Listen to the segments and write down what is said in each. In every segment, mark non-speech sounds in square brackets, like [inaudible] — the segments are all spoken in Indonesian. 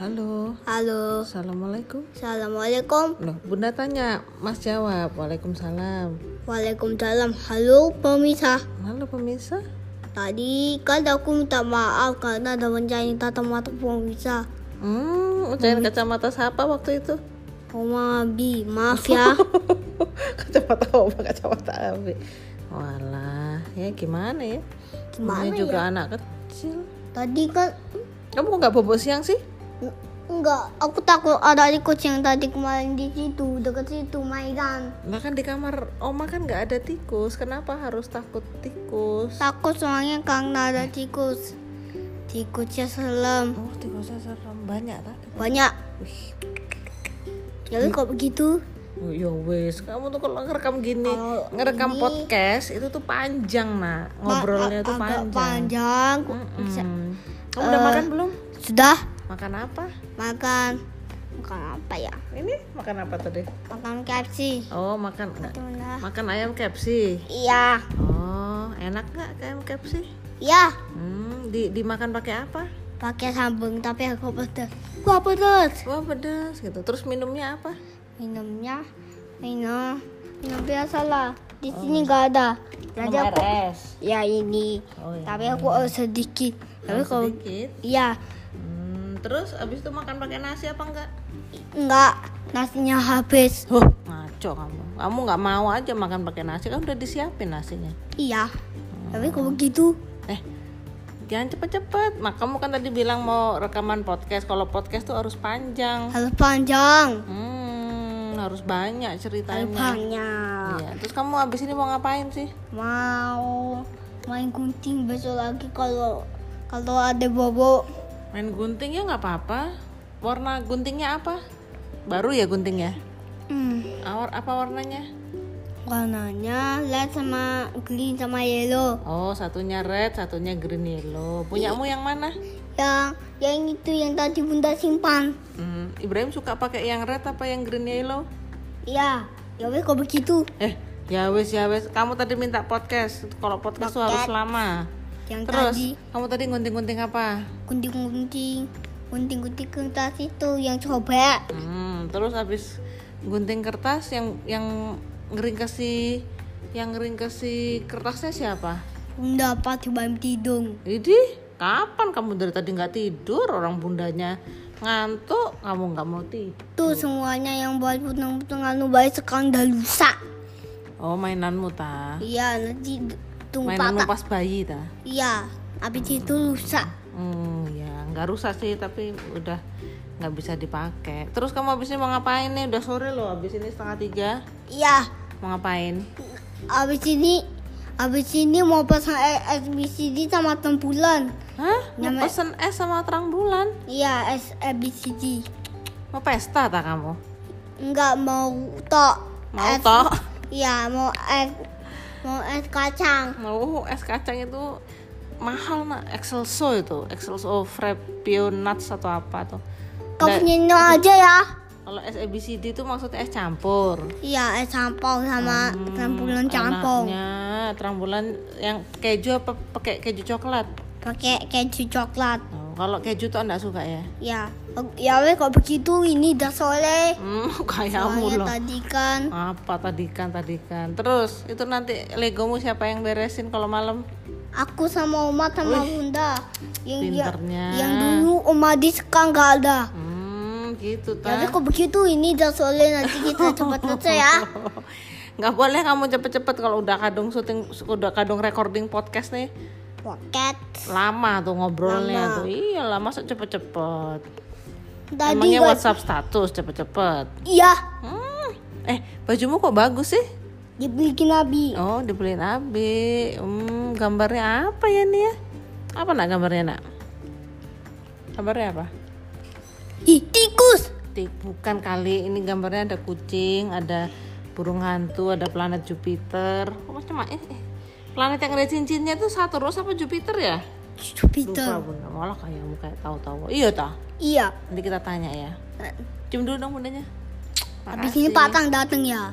Halo. Halo. Assalamualaikum. Assalamualaikum. Loh, Bunda tanya, Mas jawab. Waalaikumsalam. Waalaikumsalam. Halo pemirsa. Halo pemirsa. Tadi kan aku minta maaf karena ada penyanyi kacamata pemirsa. Hmm, ucapan kacamata siapa waktu itu? Oma Bi, maaf ya. [laughs] kacamata apa? Kacamata Abi. Walah, ya gimana ya? Gimana Namanya juga ya? anak kecil. Tadi kan Kamu kok nggak bobo siang sih? Enggak, aku takut ada tikus yang tadi kemarin di situ, dekat situ mainan. Nah kan di kamar Oma kan nggak ada tikus. Kenapa harus takut tikus? Takut soalnya karena ada tikus. Tikusnya serem. Oh, tikusnya serem banyak tak? Banyak. Wih, Jadi kok begitu? Oh, ya wes, kamu tuh kalau ngerekam gini, Kalau ngerekam ini- podcast itu tuh panjang nak, ngobrolnya tuh panjang. panjang. Bisa- Mm-mm. Kamu udah Eh. makan belum? Sudah Makan apa? makan. Makan apa ya? Ini makan apa tadi? Makan KFC. Oh makan? Gimana? Makan ayam KFC. Iya. Oh enak nggak ayam KFC? Iya. Hmm, di dimakan pakai apa? Pakai sambung tapi aku pedas. Gua pedas. Wah pedas gitu. Terus minumnya apa? Minumnya minum minum biasa lah. Di sini nggak ada. Jadi aku es. ya ini. Oh iya. Tapi aku eh, sedikit. Tapi Oh, kalau sedikit. iya Hmm, terus abis itu makan pakai nasi apa enggak? enggak nasinya habis. Huh, ngaco kamu. Kamu nggak mau aja makan pakai nasi kan udah disiapin nasinya. Iya. Tapi kalau begitu Eh, jangan cepet-cepet. Mak kamu kan tadi bilang mau rekaman podcast. Kalau podcast tuh harus panjang. harus panjang. Hmm, harus banyak Harus ceritanya. banyak. Iya. Terus kamu abis ini mau ngapain sih? Mau main gunting besok lagi kalau kalau ada bobo. Main gunting ya nggak apa-apa. Warna guntingnya apa? Baru ya guntingnya? Hmm. Awar apa warnanya? Warnanya red sama green sama yellow. Oh, satunya red, satunya green yellow. Punyamu yang mana? Yang yang itu yang tadi bunda simpan. Hmm, Ibrahim suka pakai yang red apa yang green yellow? Iya. Ya wes kok begitu. Eh, ya wes ya wes. Kamu tadi minta podcast. Kalau podcast tuh harus Podcast. lama. Yang Terus, tadi kamu tadi gunting-gunting apa? gunting-gunting gunting-gunting kertas itu yang coba. Hmm, terus habis gunting kertas yang yang ngeringkesi yang ngeringkesi kertasnya siapa? Bunda pakai bam tidung. Idi, kapan kamu dari tadi nggak tidur? Orang bundanya ngantuk, kamu nggak mau tidur. Tuh semuanya yang buat putang-putang anu baik sekarang udah lusa. Oh, mainanmu ta? Iya nanti tunggu patah. pas bayi ta? Iya. Habis itu lusa. Hmm, ya nggak rusak sih, tapi udah nggak bisa dipakai. Terus kamu habis ini mau ngapain nih? Udah sore loh, habis ini setengah tiga. Iya. Mau ngapain? Habis ini habis ini mau pasang SBCD sama tempulan. Hah? Mau Nyampe- pesen es sama terang bulan? Iya, SBCD. Mau pesta tak kamu? Enggak mau tok. Mau Es- toh? Iya, mau es mau es kacang. Mau es kacang itu mahal nak Excelso itu Excelso Frappio Nuts atau apa tuh Kau punya ini aja ya. kalau es ABCD itu maksudnya es campur Iya, es campur sama Hmm, campur. enaknya bulan yang keju apa pakai keju coklat Pakai keju coklat. Oh, kalau keju tuh enggak suka ya? Ya, ya weh kok begitu ini udah sore. hmm, [laughs] kayamu loh. tadi kan apa tadi kan tadi kan terus itu nanti legomu siapa yang beresin kalau malam? Aku sama Oma sama Bunda. Yang pinternya. yang dulu Oma di sekarang nggak ada. hmm gitu Ya weh ta kok begitu ini udah sore nanti kita [laughs] cepat selesai ya. nggak boleh kamu cepet-cepet kalau udah kadung syuting udah kadung recording podcast nih Pocket. lama tuh ngobrolnya Lama. tuh iyalah masa cepet-cepet Tadi emangnya WhatsApp status cepet-cepet Iya, hmm. eh bajumu kok bagus sih dibeliin Nabi. oh dibeliin Abi hmm, gambarnya apa ya nih ya apa nak gambarnya nak gambarnya apa Ih, tikus. Tik, bukan kali ini gambarnya ada kucing ada burung hantu ada planet Jupiter oh, macam eh, eh. Planet yang ada cincinnya tuh Saturnus apa Jupiter ya Jupiter. lupa bunda malah kayak kayak tahu-tahu iya tah Iya. nanti kita tanya ya cium dulu dong bundanya Habis ini Pak Tang datang ya.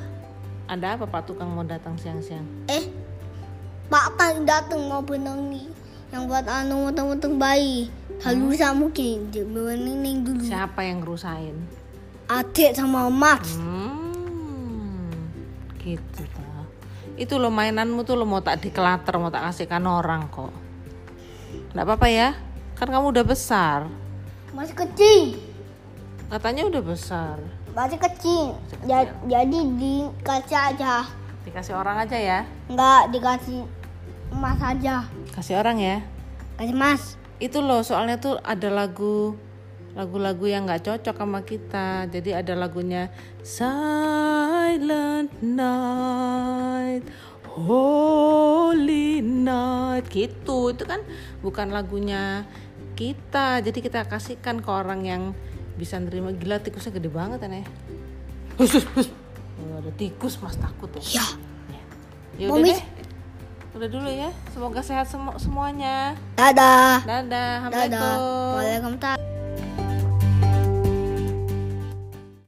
ada apa pak tukang mau datang siang-siang Eh, Pak Tang datang mau benang nih. yang buat anu muter-muter bayi. Lalu sama mungkin dia berenang dulu. Siapa yang ngerusain? Adik sama Max. Hmm, gitu toh. Itu lo mainanmu tuh lo mau tak dikelater, mau tak kasihkan orang kok. Nggak apa-apa ya, kan kamu udah besar. Masih kecil. Katanya udah besar. Masih kecil. Ja- jadi dikasih aja. Dikasih orang aja ya. Enggak dikasih emas aja. Kasih orang ya. Kasih emas. Itu loh soalnya tuh ada lagu lagu-lagu yang nggak cocok sama kita. Jadi ada lagunya Silent Night, Holy Night gitu. Itu kan bukan lagunya kita. Jadi kita kasihkan ke orang yang bisa nerima gila tikusnya gede banget aneh. Hus, hus, hus. Oh, ada tikus mas takut tuh. Ya. Ya udah deh. Udah dulu ya. Semoga sehat semu- semuanya. Dadah. Dadah. Dadah. Assalamualaikum. Waalaikumsalam.